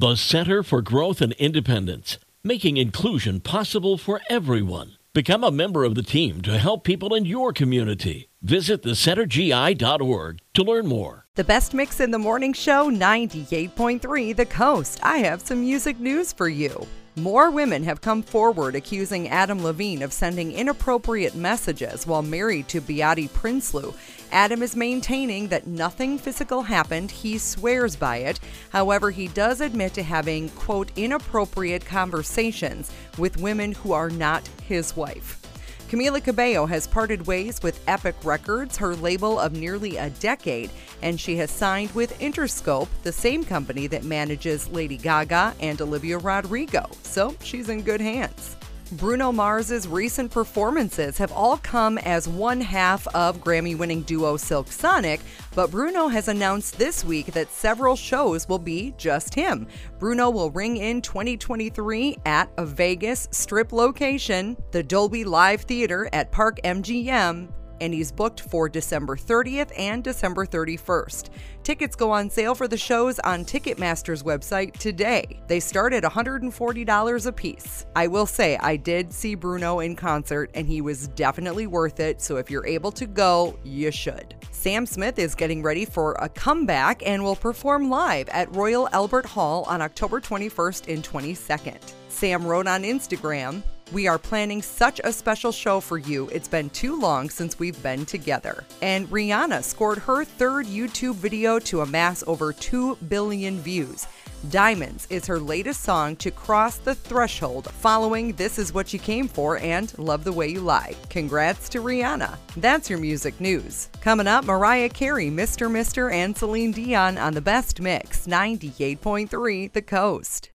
The Center for Growth and Independence, making inclusion possible for everyone. Become a member of the team to help people in your community. Visit thecentergi.org to learn more. The best mix in the morning show, 98.3 The Coast. I have some music news for you. More women have come forward accusing Adam Levine of sending inappropriate messages while married to Behati Prinsloo. Adam is maintaining that nothing physical happened. He swears by it. However, he does admit to having, quote, inappropriate conversations with women who are not his wife. Camila Cabello has parted ways with Epic Records, her label of nearly a decade, and she has signed with Interscope, the same company that manages Lady Gaga and Olivia Rodrigo. So she's in good hands. Bruno Mars's recent performances have all come as one half of Grammy winning duo Silk Sonic, but Bruno has announced this week that several shows will be just him. Bruno will ring in 2023 at a Vegas strip location, the Dolby Live Theater at Park MGM, and he's booked for December 30th and December 31st. Tickets go on sale for the shows on Ticketmaster's website today. They start at $140 a piece. I will say, I did see Bruno in concert and he was definitely worth it, so if you're able to go, you should. Sam Smith is getting ready for a comeback and will perform live at Royal Albert Hall on October 21st and 22nd. Sam wrote on Instagram, we are planning such a special show for you. It's been too long since we've been together. And Rihanna scored her third YouTube video to amass over 2 billion views. Diamonds is her latest song to cross the threshold following This Is What You Came For and Love the Way You Lie. Congrats to Rihanna. That's your music news. Coming up, Mariah Carey, Mr. Mister, and Celine Dion on the best mix 98.3 The Coast.